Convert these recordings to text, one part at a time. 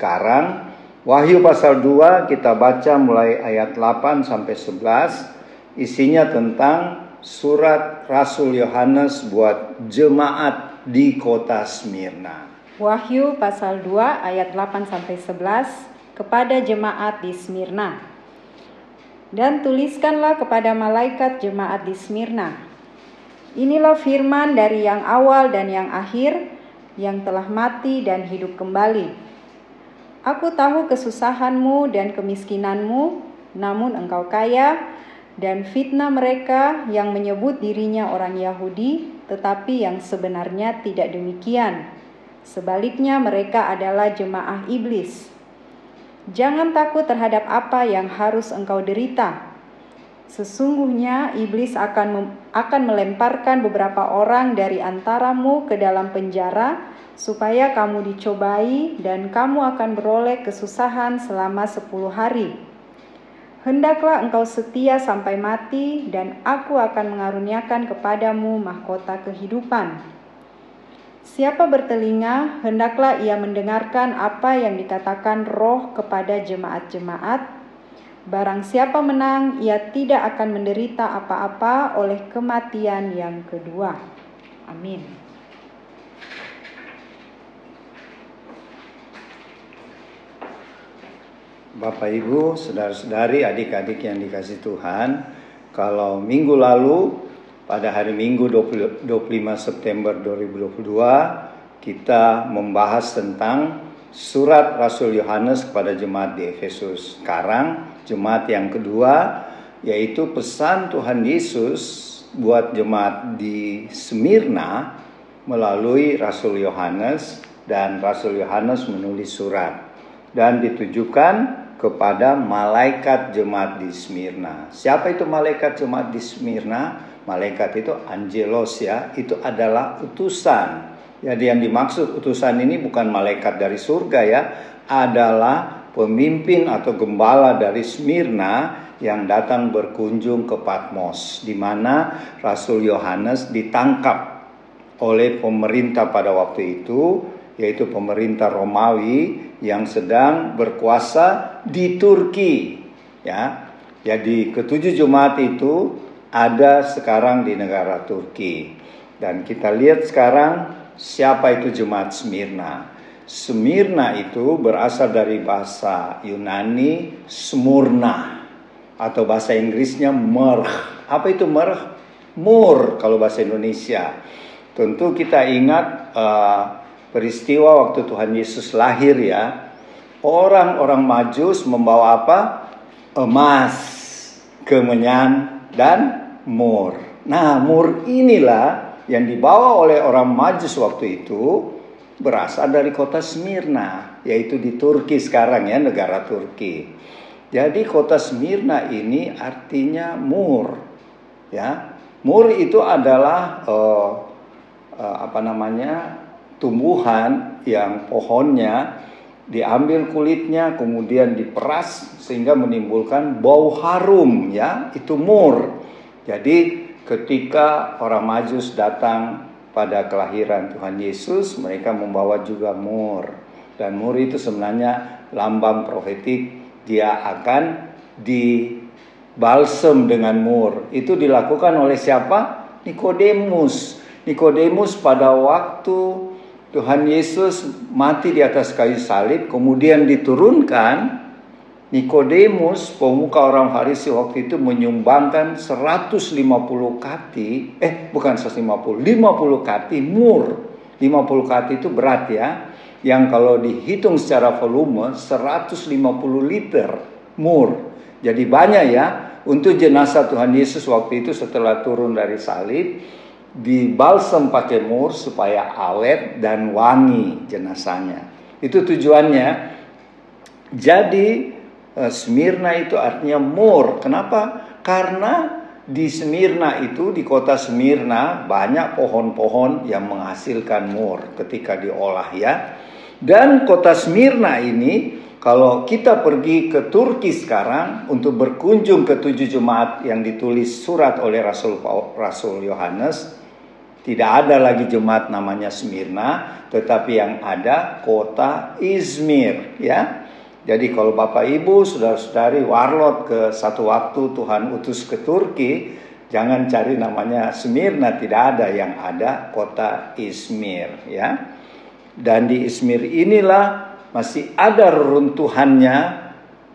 Sekarang Wahyu pasal 2 kita baca mulai ayat 8 sampai 11 isinya tentang surat Rasul Yohanes buat jemaat di kota Smyrna. Wahyu pasal 2 ayat 8 sampai 11 kepada jemaat di Smyrna. Dan tuliskanlah kepada malaikat jemaat di Smyrna. Inilah firman dari yang awal dan yang akhir yang telah mati dan hidup kembali. Aku tahu kesusahanmu dan kemiskinanmu, namun engkau kaya, dan fitnah mereka yang menyebut dirinya orang Yahudi, tetapi yang sebenarnya tidak demikian. Sebaliknya, mereka adalah jemaah iblis. Jangan takut terhadap apa yang harus engkau derita. Sesungguhnya iblis akan akan melemparkan beberapa orang dari antaramu ke dalam penjara supaya kamu dicobai dan kamu akan beroleh kesusahan selama sepuluh hari. Hendaklah engkau setia sampai mati dan aku akan mengaruniakan kepadamu mahkota kehidupan. Siapa bertelinga, hendaklah ia mendengarkan apa yang dikatakan roh kepada jemaat-jemaat. Barang siapa menang, ia tidak akan menderita apa-apa oleh kematian yang kedua. Amin. Bapak Ibu, saudara-saudari, adik-adik yang dikasih Tuhan, kalau minggu lalu pada hari Minggu 20, 25 September 2022 kita membahas tentang surat Rasul Yohanes kepada jemaat di Efesus. Sekarang jemaat yang kedua yaitu pesan Tuhan Yesus buat jemaat di Smyrna melalui Rasul Yohanes dan Rasul Yohanes menulis surat dan ditujukan kepada malaikat jemaat di Smyrna. Siapa itu malaikat jemaat di Smyrna? Malaikat itu angelos ya, itu adalah utusan. Jadi yang dimaksud utusan ini bukan malaikat dari surga ya, adalah pemimpin atau gembala dari Smyrna yang datang berkunjung ke Patmos di mana Rasul Yohanes ditangkap oleh pemerintah pada waktu itu yaitu pemerintah Romawi yang sedang berkuasa di Turki ya. Jadi ketujuh jemaat itu ada sekarang di negara Turki. Dan kita lihat sekarang siapa itu jemaat Smyrna. Smyrna itu berasal dari bahasa Yunani Smurna atau bahasa Inggrisnya merh. Apa itu merh? Mur kalau bahasa Indonesia. Tentu kita ingat uh, peristiwa waktu Tuhan Yesus lahir ya. Orang-orang Majus membawa apa? Emas, kemenyan, dan mur. Nah, mur inilah yang dibawa oleh orang Majus waktu itu berasal dari kota Smyrna, yaitu di Turki sekarang ya, negara Turki. Jadi kota Smyrna ini artinya mur, ya. Mur itu adalah uh, uh, apa namanya tumbuhan yang pohonnya diambil kulitnya kemudian diperas sehingga menimbulkan bau harum ya. Itu mur. Jadi ketika orang majus datang pada kelahiran Tuhan Yesus mereka membawa juga mur. Dan mur itu sebenarnya lambang profetik. Dia akan dibalsem dengan mur. Itu dilakukan oleh siapa? Nikodemus. Nikodemus pada waktu Tuhan Yesus mati di atas kayu salib, kemudian diturunkan. Nikodemus, pemuka orang Farisi waktu itu menyumbangkan 150 kati, eh bukan 150, 50 kati mur. 50 kati itu berat ya, yang kalau dihitung secara volume 150 liter mur. Jadi banyak ya untuk jenazah Tuhan Yesus waktu itu setelah turun dari salib dibalsem pakai mur supaya awet dan wangi jenazahnya. Itu tujuannya. Jadi eh, Smyrna itu artinya mur. Kenapa? Karena di Smyrna itu di kota Smyrna banyak pohon-pohon yang menghasilkan mur ketika diolah ya. Dan kota Smyrna ini kalau kita pergi ke Turki sekarang untuk berkunjung ke tujuh jemaat yang ditulis surat oleh Rasul Rasul Yohanes, Tidak ada lagi jemaat namanya Smyrna, tetapi yang ada kota Izmir, ya. Jadi kalau Bapak Ibu, saudara-saudari warlot ke satu waktu Tuhan utus ke Turki, jangan cari namanya Smyrna, tidak ada yang ada kota Izmir, ya. Dan di Izmir inilah masih ada reruntuhannya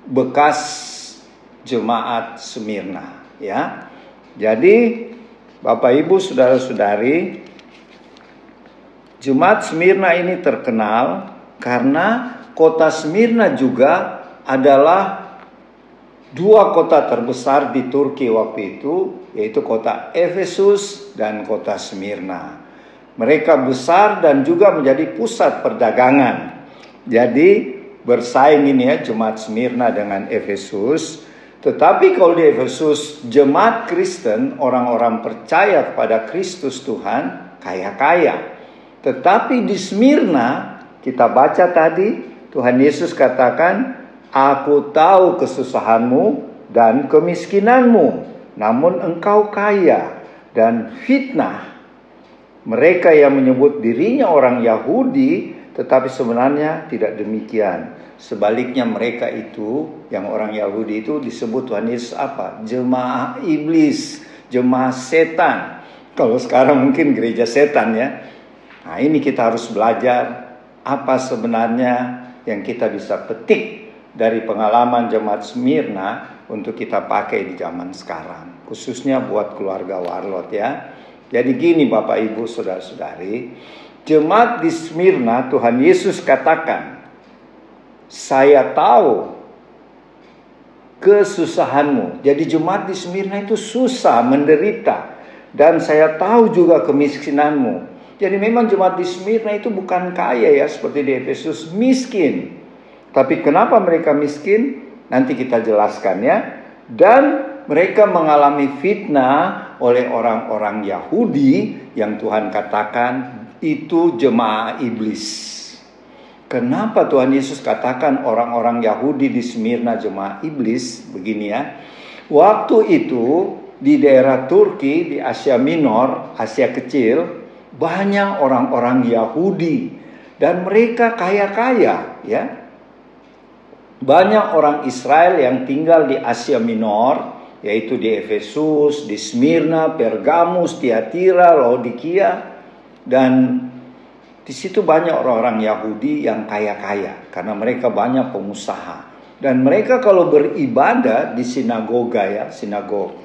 bekas jemaat Smyrna, ya. Jadi Bapak Ibu Saudara-saudari, Jemaat Smyrna ini terkenal karena kota Smyrna juga adalah dua kota terbesar di Turki waktu itu, yaitu kota Efesus dan kota Smyrna. Mereka besar dan juga menjadi pusat perdagangan. Jadi bersaing ini ya jemaat Smyrna dengan Efesus tetapi kalau di Efesus, jemaat Kristen, orang-orang percaya kepada Kristus Tuhan, kaya-kaya. Tetapi di Smyrna, kita baca tadi, Tuhan Yesus katakan, Aku tahu kesusahanmu dan kemiskinanmu, namun engkau kaya dan fitnah. Mereka yang menyebut dirinya orang Yahudi, tetapi sebenarnya tidak demikian Sebaliknya mereka itu yang orang Yahudi itu disebut Tuhan Yesus apa? Jemaah iblis, jemaah setan. Kalau sekarang mungkin gereja setan ya. Nah ini kita harus belajar apa sebenarnya yang kita bisa petik dari pengalaman jemaat Smyrna untuk kita pakai di zaman sekarang. Khususnya buat keluarga warlot ya. Jadi gini Bapak Ibu Saudara-saudari. Jemaat di Smyrna Tuhan Yesus katakan saya tahu kesusahanmu. Jadi jemaat di Smyrna itu susah, menderita. Dan saya tahu juga kemiskinanmu. Jadi memang jemaat di Smyrna itu bukan kaya ya seperti di Efesus, miskin. Tapi kenapa mereka miskin? Nanti kita jelaskan ya. Dan mereka mengalami fitnah oleh orang-orang Yahudi yang Tuhan katakan itu jemaah iblis. Kenapa Tuhan Yesus katakan orang-orang Yahudi di Smyrna jemaah iblis begini ya. Waktu itu di daerah Turki di Asia Minor, Asia Kecil, banyak orang-orang Yahudi dan mereka kaya-kaya ya. Banyak orang Israel yang tinggal di Asia Minor, yaitu di Efesus, di Smyrna, Pergamus, Tiatira, Laodikia dan di situ banyak orang-orang Yahudi yang kaya-kaya karena mereka banyak pengusaha. Dan mereka kalau beribadah di sinagoga ya, sinagog.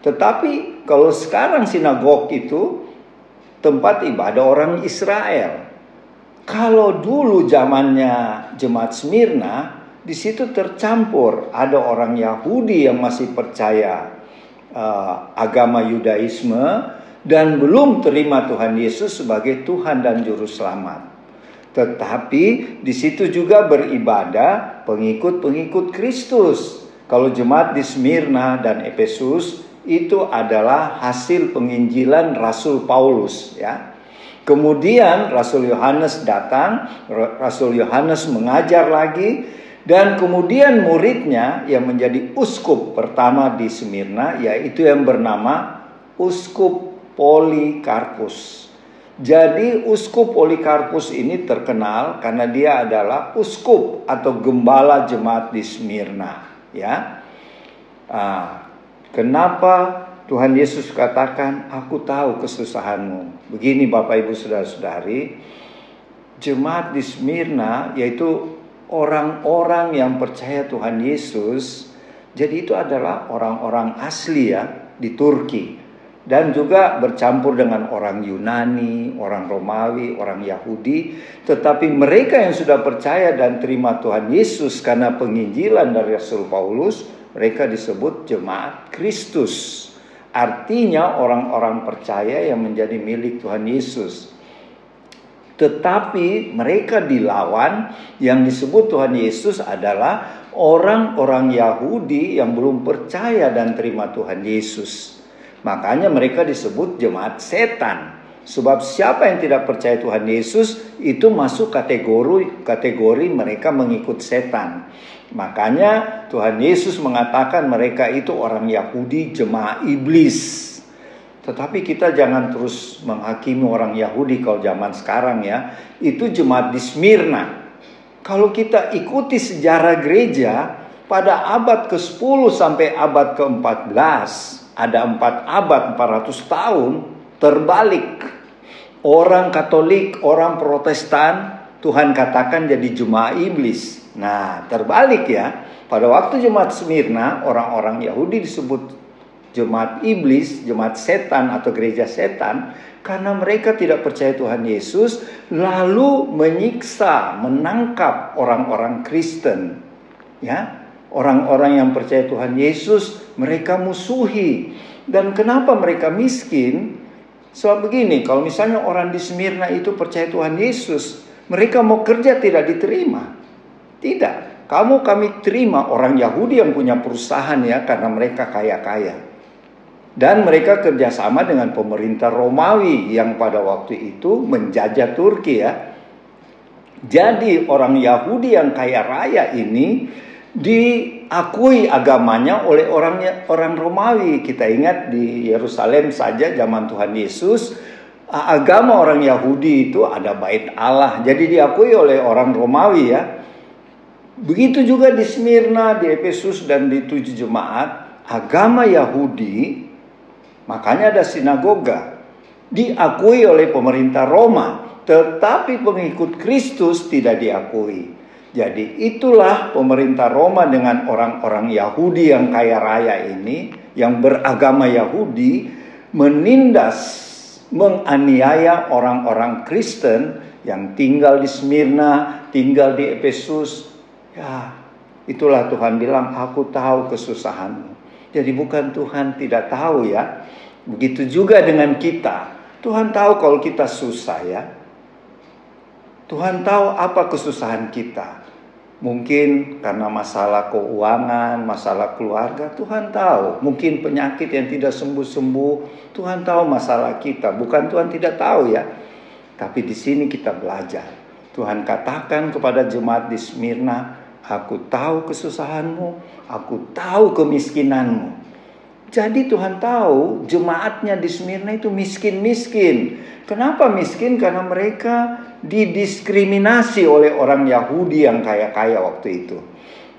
Tetapi kalau sekarang sinagog itu tempat ibadah orang Israel. Kalau dulu zamannya jemaat Smyrna, di situ tercampur ada orang Yahudi yang masih percaya uh, agama Yudaisme dan belum terima Tuhan Yesus sebagai Tuhan dan Juru Selamat. Tetapi di situ juga beribadah pengikut-pengikut Kristus. Kalau jemaat di Smyrna dan Efesus itu adalah hasil penginjilan Rasul Paulus ya. Kemudian Rasul Yohanes datang, Rasul Yohanes mengajar lagi dan kemudian muridnya yang menjadi uskup pertama di Smyrna yaitu yang bernama uskup Polikarpus. Jadi uskup Polikarpus ini terkenal karena dia adalah uskup atau gembala jemaat di Smyrna, ya. Ah, kenapa Tuhan Yesus katakan, "Aku tahu kesusahanmu." Begini Bapak Ibu Saudara-saudari, jemaat di Smyrna yaitu orang-orang yang percaya Tuhan Yesus, jadi itu adalah orang-orang asli ya di Turki dan juga bercampur dengan orang Yunani, orang Romawi, orang Yahudi, tetapi mereka yang sudah percaya dan terima Tuhan Yesus karena penginjilan dari Rasul Paulus, mereka disebut jemaat Kristus. Artinya orang-orang percaya yang menjadi milik Tuhan Yesus. Tetapi mereka dilawan yang disebut Tuhan Yesus adalah orang-orang Yahudi yang belum percaya dan terima Tuhan Yesus. Makanya mereka disebut jemaat setan. Sebab siapa yang tidak percaya Tuhan Yesus itu masuk kategori kategori mereka mengikut setan. Makanya Tuhan Yesus mengatakan mereka itu orang Yahudi jemaah iblis. Tetapi kita jangan terus menghakimi orang Yahudi kalau zaman sekarang ya. Itu jemaat di Smyrna. Kalau kita ikuti sejarah gereja pada abad ke-10 sampai abad ke-14, ada empat abad 400 tahun terbalik. Orang Katolik, orang Protestan, Tuhan katakan jadi jemaat iblis. Nah, terbalik ya. Pada waktu jemaat Smyrna, orang-orang Yahudi disebut jemaat iblis, jemaat setan atau gereja setan karena mereka tidak percaya Tuhan Yesus lalu menyiksa, menangkap orang-orang Kristen. Ya, orang-orang yang percaya Tuhan Yesus mereka musuhi. Dan kenapa mereka miskin? Sebab begini, kalau misalnya orang di Smyrna itu percaya Tuhan Yesus, mereka mau kerja tidak diterima. Tidak, kamu kami terima orang Yahudi yang punya perusahaan ya karena mereka kaya-kaya. Dan mereka kerjasama dengan pemerintah Romawi yang pada waktu itu menjajah Turki ya. Jadi orang Yahudi yang kaya raya ini diakui agamanya oleh orang orang Romawi. Kita ingat di Yerusalem saja zaman Tuhan Yesus agama orang Yahudi itu ada bait Allah. Jadi diakui oleh orang Romawi ya. Begitu juga di Smyrna, di Efesus dan di tujuh jemaat, agama Yahudi Makanya ada sinagoga. Diakui oleh pemerintah Roma, tetapi pengikut Kristus tidak diakui. Jadi itulah pemerintah Roma dengan orang-orang Yahudi yang kaya raya ini, yang beragama Yahudi, menindas, menganiaya orang-orang Kristen yang tinggal di Smyrna, tinggal di Efesus. Ya, itulah Tuhan bilang, aku tahu kesusahanmu. Jadi bukan Tuhan tidak tahu ya. Begitu juga dengan kita. Tuhan tahu kalau kita susah ya. Tuhan tahu apa kesusahan kita. Mungkin karena masalah keuangan, masalah keluarga, Tuhan tahu. Mungkin penyakit yang tidak sembuh-sembuh, Tuhan tahu masalah kita. Bukan Tuhan tidak tahu ya. Tapi di sini kita belajar. Tuhan katakan kepada jemaat di Smyrna, Aku tahu kesusahanmu, aku tahu kemiskinanmu. Jadi Tuhan tahu jemaatnya di Smyrna itu miskin-miskin. Kenapa miskin? Karena mereka didiskriminasi oleh orang Yahudi yang kaya-kaya waktu itu.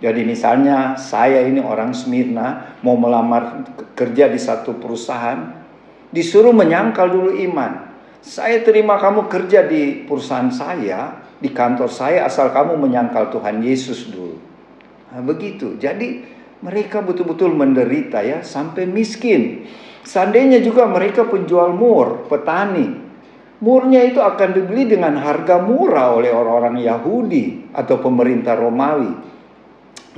Jadi misalnya saya ini orang Smyrna mau melamar kerja di satu perusahaan, disuruh menyangkal dulu iman. Saya terima kamu kerja di perusahaan saya, di kantor saya asal kamu menyangkal Tuhan Yesus dulu. Nah, begitu. Jadi mereka betul-betul menderita ya sampai miskin. Seandainya juga mereka penjual mur, petani. Murnya itu akan dibeli dengan harga murah oleh orang-orang Yahudi atau pemerintah Romawi.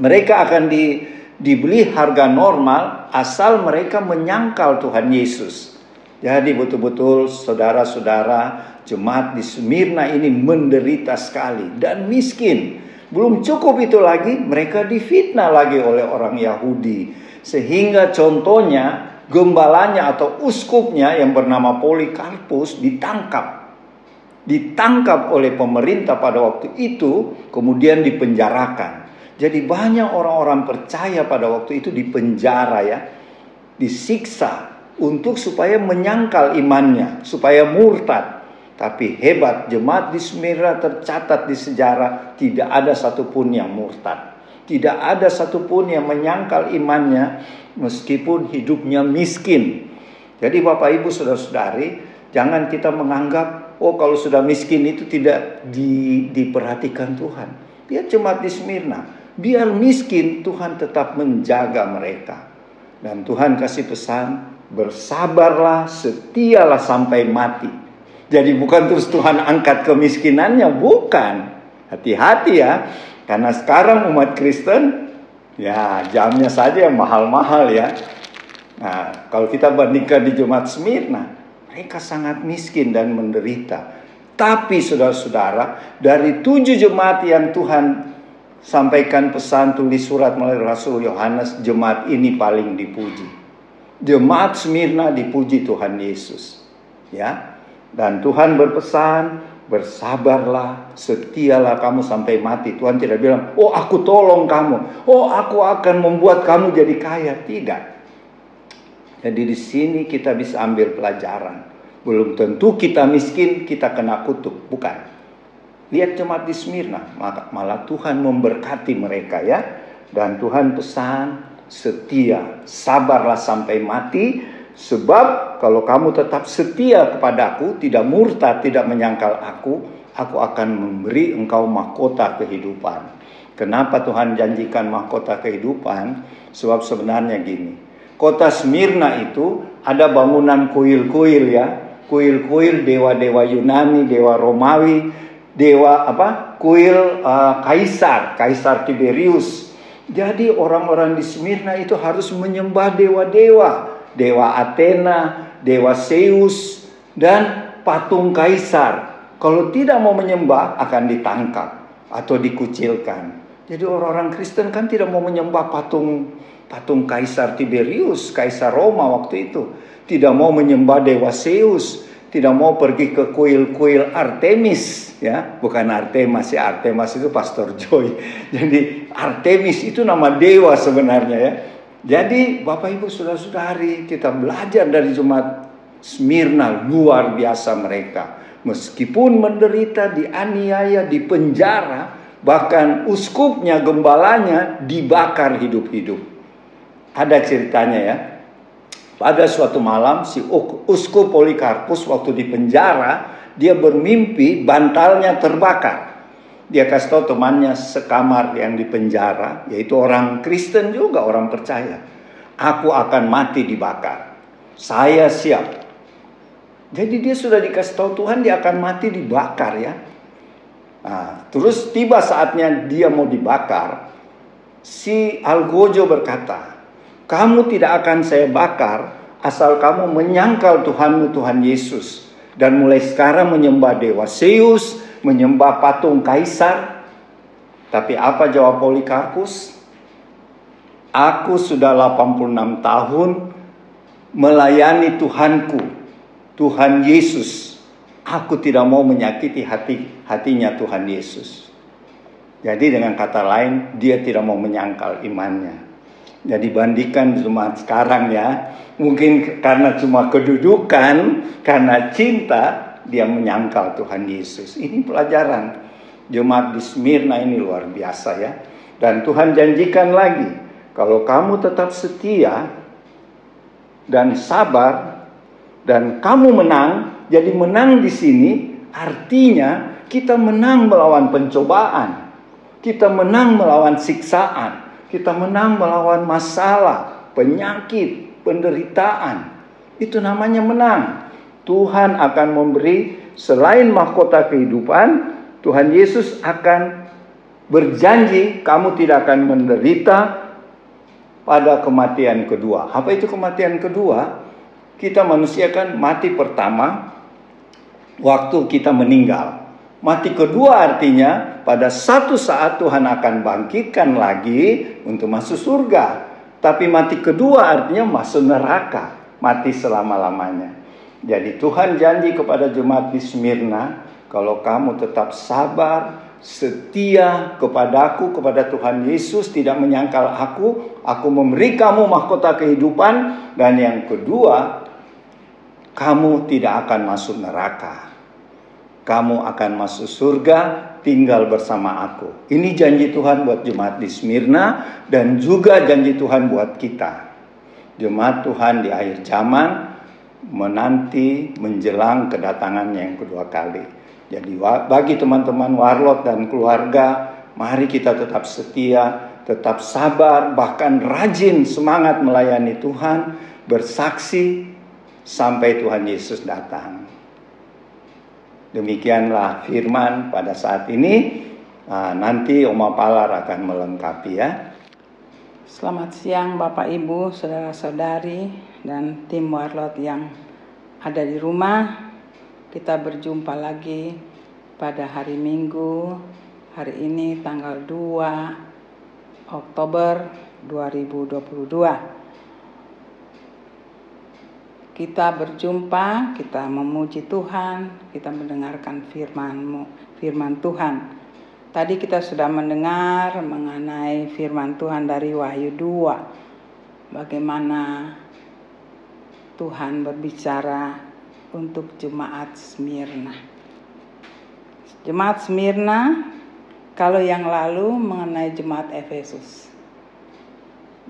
Mereka akan di, dibeli harga normal asal mereka menyangkal Tuhan Yesus. Jadi betul-betul saudara-saudara Jemaat di Smyrna ini menderita sekali dan miskin. Belum cukup itu lagi, mereka difitnah lagi oleh orang Yahudi. Sehingga contohnya gembalanya atau uskupnya yang bernama Polikarpus ditangkap. Ditangkap oleh pemerintah pada waktu itu, kemudian dipenjarakan. Jadi banyak orang-orang percaya pada waktu itu dipenjara ya. Disiksa untuk supaya menyangkal imannya, supaya murtad. Tapi hebat jemaat di Smyrna tercatat di sejarah tidak ada satupun yang murtad. Tidak ada satupun yang menyangkal imannya meskipun hidupnya miskin. Jadi Bapak Ibu Saudara-saudari, jangan kita menganggap oh kalau sudah miskin itu tidak di, diperhatikan Tuhan. Dia jemaat di Smyrna, biar miskin Tuhan tetap menjaga mereka. Dan Tuhan kasih pesan, bersabarlah, setialah sampai mati jadi bukan terus Tuhan angkat kemiskinannya, bukan. Hati-hati ya. Karena sekarang umat Kristen ya jamnya saja yang mahal-mahal ya. Nah, kalau kita bandingkan di Jumat Smyrna, mereka sangat miskin dan menderita. Tapi saudara-saudara, dari tujuh jemaat yang Tuhan sampaikan pesan tulis surat melalui Rasul Yohanes, jemaat ini paling dipuji. Jemaat Smyrna dipuji Tuhan Yesus. Ya, dan Tuhan berpesan, bersabarlah, setialah kamu sampai mati. Tuhan tidak bilang, oh aku tolong kamu, oh aku akan membuat kamu jadi kaya. Tidak. Jadi di sini kita bisa ambil pelajaran. Belum tentu kita miskin, kita kena kutuk, bukan. Lihat jemaat di Smyrna, malah Tuhan memberkati mereka ya. Dan Tuhan pesan setia, sabarlah sampai mati, sebab kalau kamu tetap setia kepadaku, tidak murtad, tidak menyangkal aku, aku akan memberi engkau mahkota kehidupan. Kenapa Tuhan janjikan mahkota kehidupan? Sebab sebenarnya gini, kota Smyrna itu ada bangunan kuil-kuil ya, kuil-kuil dewa-dewa Yunani, dewa Romawi, dewa apa? Kuil uh, kaisar, kaisar Tiberius. Jadi orang-orang di Smyrna itu harus menyembah dewa-dewa, dewa Athena, dewa Zeus, dan patung kaisar. Kalau tidak mau menyembah akan ditangkap atau dikucilkan. Jadi orang-orang Kristen kan tidak mau menyembah patung patung Kaisar Tiberius, Kaisar Roma waktu itu. Tidak mau menyembah dewa Zeus, tidak mau pergi ke kuil-kuil Artemis, ya, bukan Artemis ya, Artemis itu Pastor Joy. Jadi Artemis itu nama dewa sebenarnya ya. Jadi Bapak Ibu Saudara-saudari, kita belajar dari Jumat Smyrna luar biasa mereka. Meskipun menderita, dianiaya, di penjara, Bahkan uskupnya, gembalanya dibakar hidup-hidup. Ada ceritanya ya. Pada suatu malam si uskup Polikarpus waktu di penjara, dia bermimpi bantalnya terbakar. Dia kasih tahu temannya sekamar yang di penjara, yaitu orang Kristen juga, orang percaya. Aku akan mati dibakar. Saya siap. Jadi dia sudah dikasih tahu Tuhan dia akan mati dibakar ya. Nah, terus tiba saatnya dia mau dibakar. Si Algojo berkata, kamu tidak akan saya bakar asal kamu menyangkal Tuhanmu Tuhan Yesus. Dan mulai sekarang menyembah Dewa Zeus, menyembah patung Kaisar. Tapi apa jawab Polikarpus? Aku sudah 86 tahun melayani Tuhanku, Tuhan Yesus Aku tidak mau menyakiti hati hatinya Tuhan Yesus. Jadi dengan kata lain, dia tidak mau menyangkal imannya. Jadi bandingkan cuma sekarang ya, mungkin karena cuma kedudukan, karena cinta, dia menyangkal Tuhan Yesus. Ini pelajaran Jemaat di Smyrna ini luar biasa ya. Dan Tuhan janjikan lagi, kalau kamu tetap setia dan sabar dan kamu menang, jadi menang di sini artinya kita menang melawan pencobaan. Kita menang melawan siksaan. Kita menang melawan masalah, penyakit, penderitaan. Itu namanya menang. Tuhan akan memberi selain mahkota kehidupan, Tuhan Yesus akan berjanji kamu tidak akan menderita pada kematian kedua. Apa itu kematian kedua? Kita manusia kan mati pertama waktu kita meninggal. Mati kedua artinya pada satu saat Tuhan akan bangkitkan lagi untuk masuk surga. Tapi mati kedua artinya masuk neraka, mati selama-lamanya. Jadi Tuhan janji kepada jemaat di Smyrna, kalau kamu tetap sabar, setia kepadaku, kepada Tuhan Yesus, tidak menyangkal aku, aku memberi kamu mahkota kehidupan, dan yang kedua, kamu tidak akan masuk neraka kamu akan masuk surga tinggal bersama aku. Ini janji Tuhan buat jemaat di Smyrna dan juga janji Tuhan buat kita. Jemaat Tuhan di akhir zaman menanti menjelang kedatangannya yang kedua kali. Jadi bagi teman-teman warlot dan keluarga, mari kita tetap setia, tetap sabar, bahkan rajin semangat melayani Tuhan, bersaksi sampai Tuhan Yesus datang. Demikianlah firman pada saat ini. Nah, nanti Oma Palar akan melengkapi ya. Selamat siang Bapak Ibu, saudara-saudari dan tim Warlot yang ada di rumah. Kita berjumpa lagi pada hari Minggu. Hari ini tanggal 2 Oktober 2022 kita berjumpa, kita memuji Tuhan, kita mendengarkan firman firman Tuhan. Tadi kita sudah mendengar mengenai firman Tuhan dari Wahyu 2. Bagaimana Tuhan berbicara untuk jemaat Smyrna. Jemaat Smyrna, kalau yang lalu mengenai jemaat Efesus,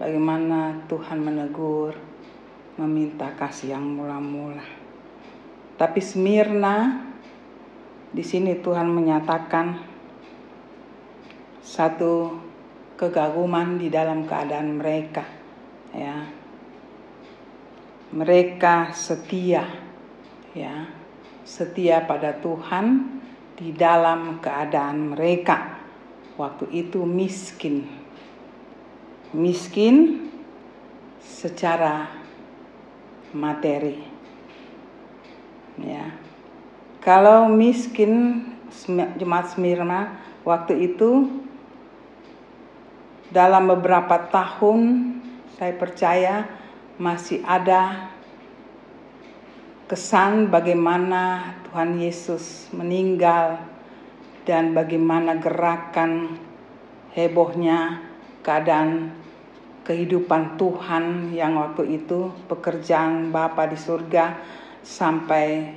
bagaimana Tuhan menegur, meminta kasih yang mula-mula. Tapi Smyrna, di sini Tuhan menyatakan satu kegaguman di dalam keadaan mereka, ya. Mereka setia, ya, setia pada Tuhan di dalam keadaan mereka waktu itu miskin, miskin secara materi, ya. Kalau miskin jemaat Smyrna waktu itu dalam beberapa tahun saya percaya masih ada kesan bagaimana Tuhan Yesus meninggal dan bagaimana gerakan hebohnya keadaan kehidupan Tuhan yang waktu itu pekerjaan Bapa di surga sampai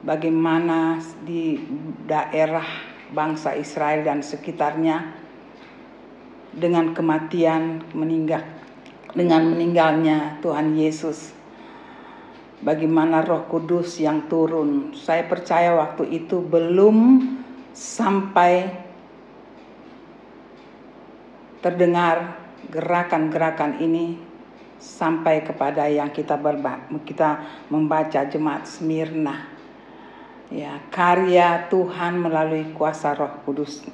bagaimana di daerah bangsa Israel dan sekitarnya dengan kematian meninggal dengan meninggalnya Tuhan Yesus. Bagaimana Roh Kudus yang turun. Saya percaya waktu itu belum sampai terdengar gerakan-gerakan ini sampai kepada yang kita berba kita membaca jemaat Smyrna. Ya karya Tuhan melalui kuasa Roh Kudus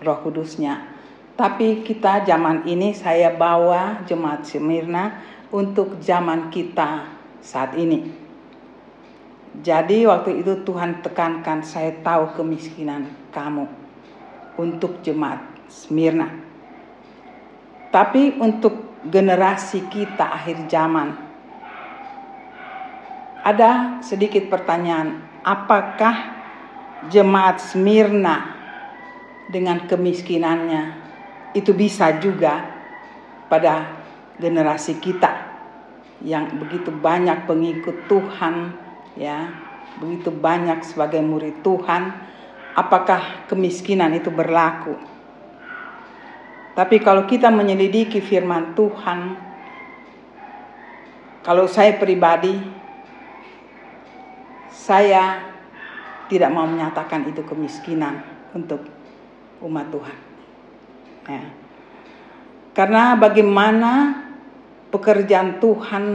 Roh Kudusnya tapi kita zaman ini saya bawa jemaat Smyrna untuk zaman kita saat ini. Jadi waktu itu Tuhan tekankan saya tahu kemiskinan kamu untuk jemaat Smyrna. Tapi untuk generasi kita akhir zaman ada sedikit pertanyaan, apakah jemaat Smyrna dengan kemiskinannya itu bisa juga pada generasi kita yang begitu banyak pengikut Tuhan ya begitu banyak sebagai murid Tuhan apakah kemiskinan itu berlaku? Tapi kalau kita menyelidiki firman Tuhan kalau saya pribadi saya tidak mau menyatakan itu kemiskinan untuk umat Tuhan Ya. Karena bagaimana pekerjaan Tuhan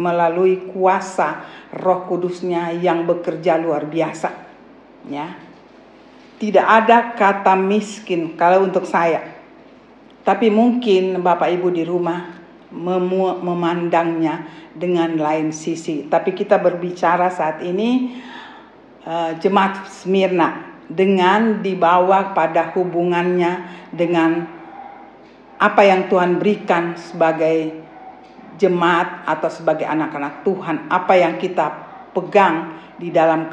melalui, kuasa Roh Kudusnya yang bekerja luar biasa. Ya. Tidak ada kata miskin kalau untuk saya. Tapi mungkin Bapak Ibu di rumah memandangnya dengan lain sisi. Tapi kita berbicara saat ini uh, jemaat Smyrna dengan dibawa pada hubungannya dengan apa yang Tuhan berikan sebagai jemaat atau sebagai anak-anak Tuhan, apa yang kita pegang di dalam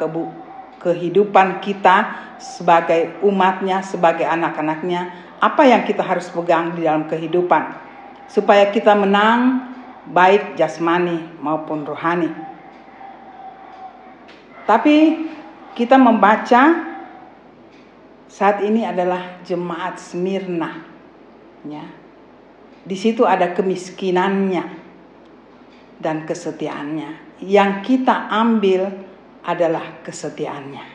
kehidupan kita sebagai umatnya, sebagai anak-anaknya, apa yang kita harus pegang di dalam kehidupan supaya kita menang baik jasmani maupun rohani. Tapi kita membaca saat ini adalah jemaat Smyrna. Ya. Di situ ada kemiskinannya dan kesetiaannya. Yang kita ambil adalah kesetiaannya.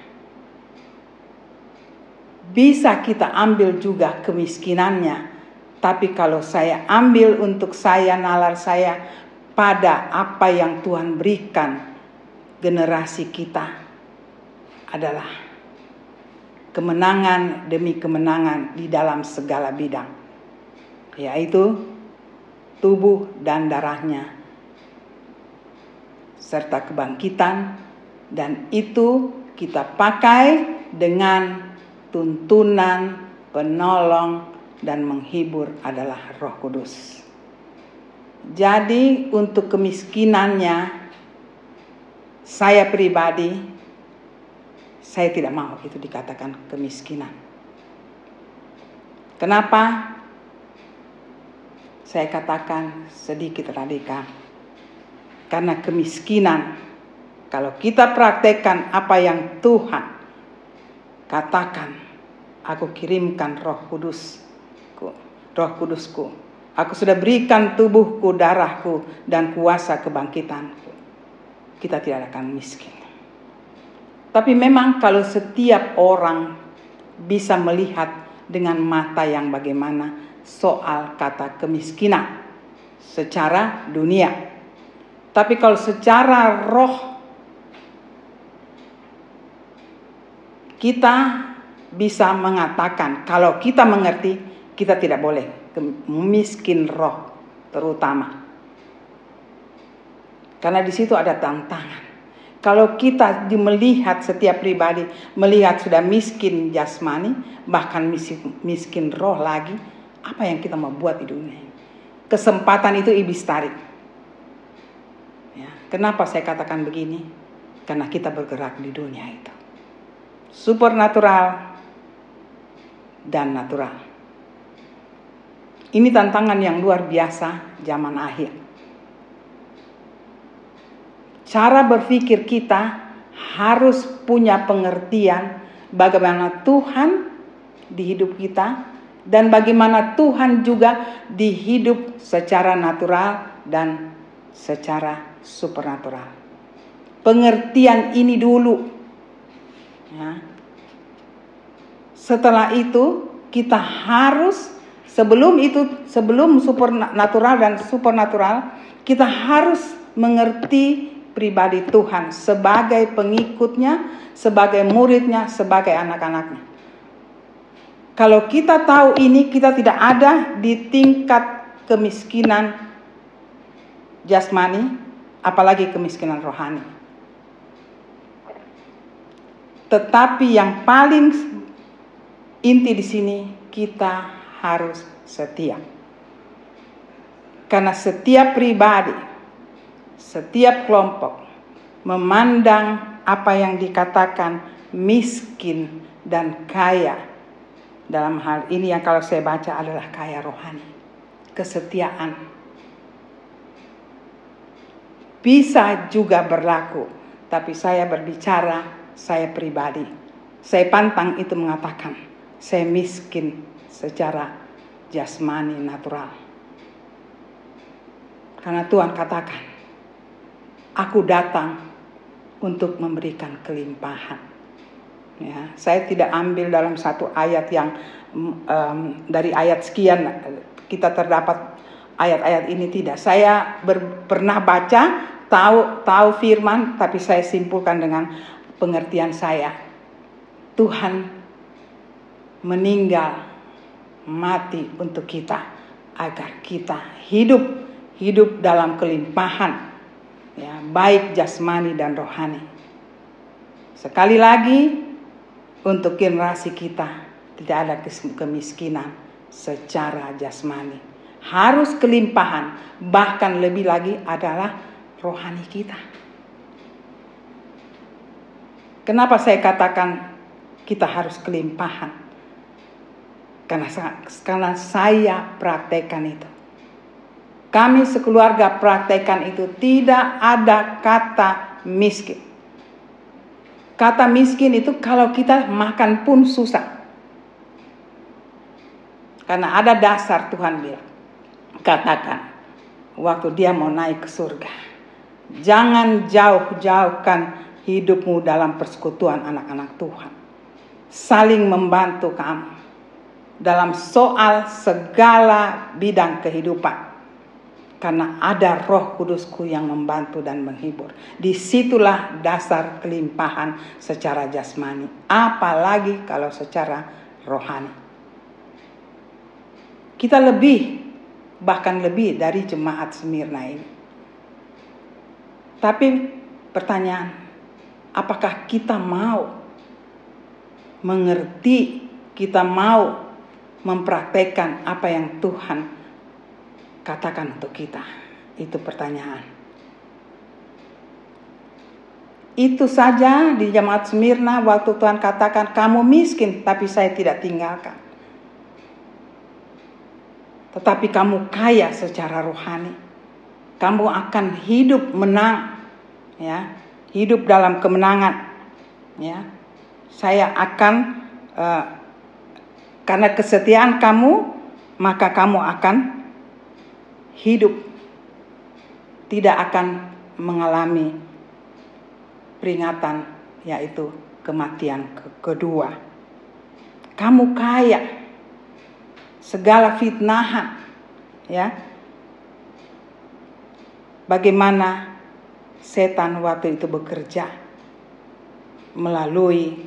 Bisa kita ambil juga kemiskinannya, tapi kalau saya ambil untuk saya, nalar saya pada apa yang Tuhan berikan generasi kita adalah kemenangan demi kemenangan di dalam segala bidang, yaitu tubuh dan darahnya, serta kebangkitan, dan itu kita pakai dengan tuntunan, penolong, dan menghibur adalah Roh Kudus. Jadi, untuk kemiskinannya, saya pribadi saya tidak mau itu dikatakan kemiskinan. Kenapa? Saya katakan sedikit radikal. Karena kemiskinan, kalau kita praktekkan apa yang Tuhan katakan, aku kirimkan roh kudusku, roh kudusku. Aku sudah berikan tubuhku, darahku, dan kuasa kebangkitanku. Kita tidak akan miskin. Tapi memang kalau setiap orang bisa melihat dengan mata yang bagaimana soal kata kemiskinan secara dunia. Tapi kalau secara roh kita bisa mengatakan kalau kita mengerti kita tidak boleh miskin roh terutama. Karena di situ ada tantangan. Kalau kita melihat setiap pribadi melihat sudah miskin jasmani, bahkan miskin, miskin roh lagi, apa yang kita mau buat di dunia? Kesempatan itu iblis tarik. Ya, kenapa saya katakan begini? Karena kita bergerak di dunia itu. Supernatural dan natural. Ini tantangan yang luar biasa zaman akhir cara berpikir kita harus punya pengertian bagaimana Tuhan di hidup kita dan bagaimana Tuhan juga di hidup secara natural dan secara supernatural. Pengertian ini dulu. Ya. Setelah itu kita harus sebelum itu sebelum supernatural dan supernatural kita harus mengerti pribadi Tuhan sebagai pengikutnya, sebagai muridnya, sebagai anak-anaknya. Kalau kita tahu ini, kita tidak ada di tingkat kemiskinan jasmani, apalagi kemiskinan rohani. Tetapi yang paling inti di sini, kita harus setia. Karena setiap pribadi setiap kelompok memandang apa yang dikatakan miskin dan kaya. Dalam hal ini yang kalau saya baca adalah kaya rohani. Kesetiaan. Bisa juga berlaku. Tapi saya berbicara, saya pribadi. Saya pantang itu mengatakan, saya miskin secara jasmani natural. Karena Tuhan katakan, Aku datang untuk memberikan kelimpahan. Ya, saya tidak ambil dalam satu ayat yang um, dari ayat sekian kita terdapat ayat-ayat ini tidak. Saya ber, pernah baca, tahu tahu firman, tapi saya simpulkan dengan pengertian saya. Tuhan meninggal mati untuk kita agar kita hidup hidup dalam kelimpahan ya, baik jasmani dan rohani. Sekali lagi, untuk generasi kita tidak ada kemiskinan secara jasmani. Harus kelimpahan, bahkan lebih lagi adalah rohani kita. Kenapa saya katakan kita harus kelimpahan? Karena, karena saya praktekkan itu. Kami sekeluarga praktekkan itu tidak ada kata miskin. Kata miskin itu kalau kita makan pun susah. Karena ada dasar Tuhan bilang. Katakan waktu dia mau naik ke surga. Jangan jauh-jauhkan hidupmu dalam persekutuan anak-anak Tuhan. Saling membantu kamu dalam soal segala bidang kehidupan karena ada roh kudusku yang membantu dan menghibur. Di situlah dasar kelimpahan secara jasmani. Apalagi kalau secara rohani. Kita lebih, bahkan lebih dari jemaat Semirna ini. Tapi pertanyaan, apakah kita mau mengerti, kita mau mempraktekkan apa yang Tuhan katakan untuk kita? Itu pertanyaan. Itu saja di jemaat Smyrna waktu Tuhan katakan kamu miskin tapi saya tidak tinggalkan. Tetapi kamu kaya secara rohani. kamu akan hidup menang ya hidup dalam kemenangan ya saya akan uh, karena kesetiaan kamu maka kamu akan hidup tidak akan mengalami peringatan yaitu kematian ke kedua. Kamu kaya. Segala fitnahan ya. Bagaimana setan waktu itu bekerja melalui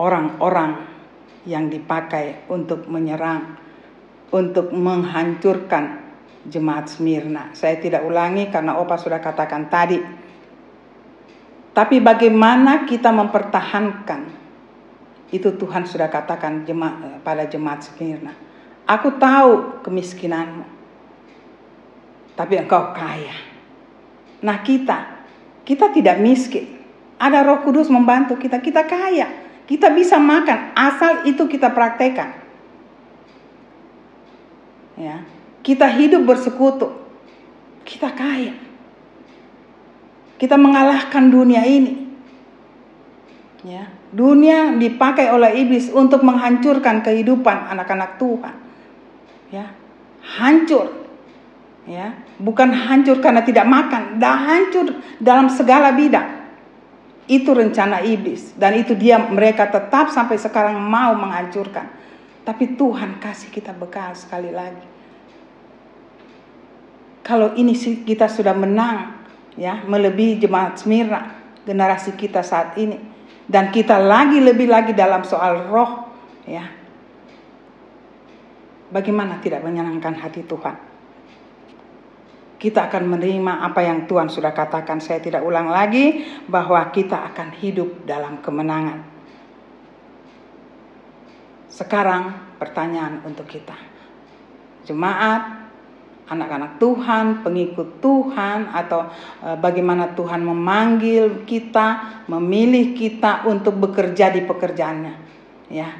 orang-orang yang dipakai untuk menyerang, untuk menghancurkan jemaat Smyrna. Saya tidak ulangi karena Opa sudah katakan tadi. Tapi bagaimana kita mempertahankan itu Tuhan sudah katakan jemaat, pada jemaat Smyrna. Aku tahu kemiskinanmu, tapi engkau kaya. Nah kita, kita tidak miskin. Ada roh kudus membantu kita, kita kaya. Kita bisa makan, asal itu kita praktekkan. Ya, kita hidup bersekutu, kita kaya. Kita mengalahkan dunia ini. Ya, dunia dipakai oleh iblis untuk menghancurkan kehidupan anak-anak Tuhan. Ya, hancur. Ya. Bukan hancur karena tidak makan. Dah hancur dalam segala bidang. Itu rencana iblis. Dan itu dia mereka tetap sampai sekarang mau menghancurkan. Tapi Tuhan kasih kita bekal sekali lagi kalau ini kita sudah menang ya melebihi jemaat Smyrna generasi kita saat ini dan kita lagi lebih lagi dalam soal roh ya bagaimana tidak menyenangkan hati Tuhan kita akan menerima apa yang Tuhan sudah katakan. Saya tidak ulang lagi bahwa kita akan hidup dalam kemenangan. Sekarang pertanyaan untuk kita. Jemaat, anak-anak Tuhan, pengikut Tuhan atau e, bagaimana Tuhan memanggil kita, memilih kita untuk bekerja di pekerjaannya. Ya.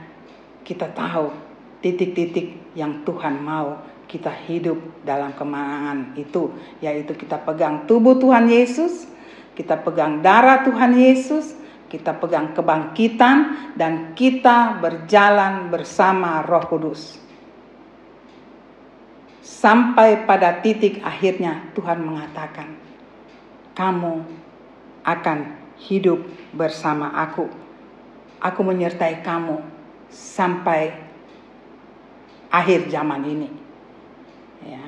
Kita tahu titik-titik yang Tuhan mau kita hidup dalam kemenangan itu, yaitu kita pegang tubuh Tuhan Yesus, kita pegang darah Tuhan Yesus, kita pegang kebangkitan, dan kita berjalan bersama Roh Kudus. Sampai pada titik akhirnya Tuhan mengatakan, "Kamu akan hidup bersama Aku. Aku menyertai kamu sampai akhir zaman ini." ya,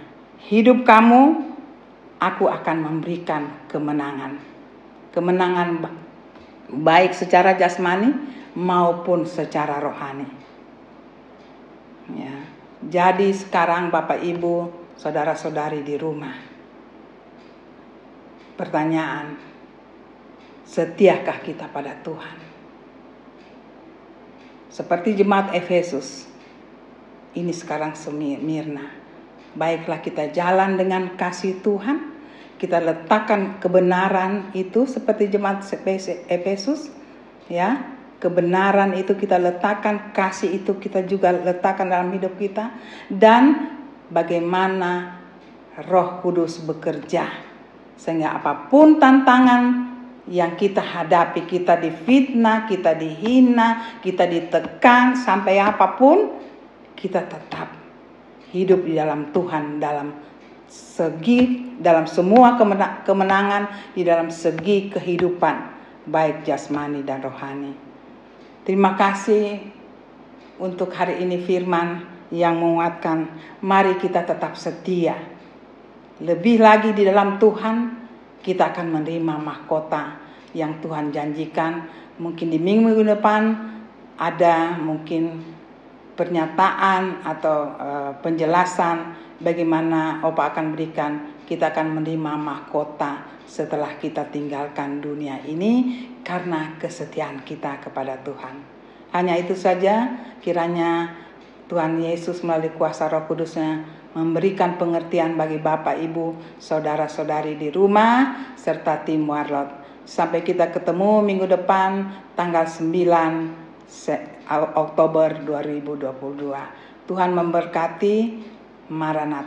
hidup kamu aku akan memberikan kemenangan. Kemenangan baik secara jasmani maupun secara rohani. Ya. Jadi sekarang Bapak Ibu, saudara-saudari di rumah. Pertanyaan, setiakah kita pada Tuhan? Seperti jemaat Efesus, ini sekarang Semirna Baiklah kita jalan dengan kasih Tuhan. Kita letakkan kebenaran itu seperti jemaat Efesus ya. Kebenaran itu kita letakkan, kasih itu kita juga letakkan dalam hidup kita dan bagaimana Roh Kudus bekerja sehingga apa pun tantangan yang kita hadapi, kita difitnah, kita dihina, kita ditekan sampai apa pun, kita tetap hidup di dalam Tuhan dalam segi dalam semua kemenangan di dalam segi kehidupan baik jasmani dan rohani. Terima kasih untuk hari ini firman yang menguatkan mari kita tetap setia. Lebih lagi di dalam Tuhan kita akan menerima mahkota yang Tuhan janjikan. Mungkin di minggu depan ada mungkin pernyataan atau uh, penjelasan bagaimana Opa akan berikan kita akan menerima mahkota setelah kita tinggalkan dunia ini karena kesetiaan kita kepada Tuhan. Hanya itu saja kiranya Tuhan Yesus melalui kuasa Roh Kudusnya memberikan pengertian bagi Bapak, Ibu, saudara-saudari di rumah serta tim Warlot. Sampai kita ketemu minggu depan tanggal 9 Oktober 2022. Tuhan memberkati Maranatha.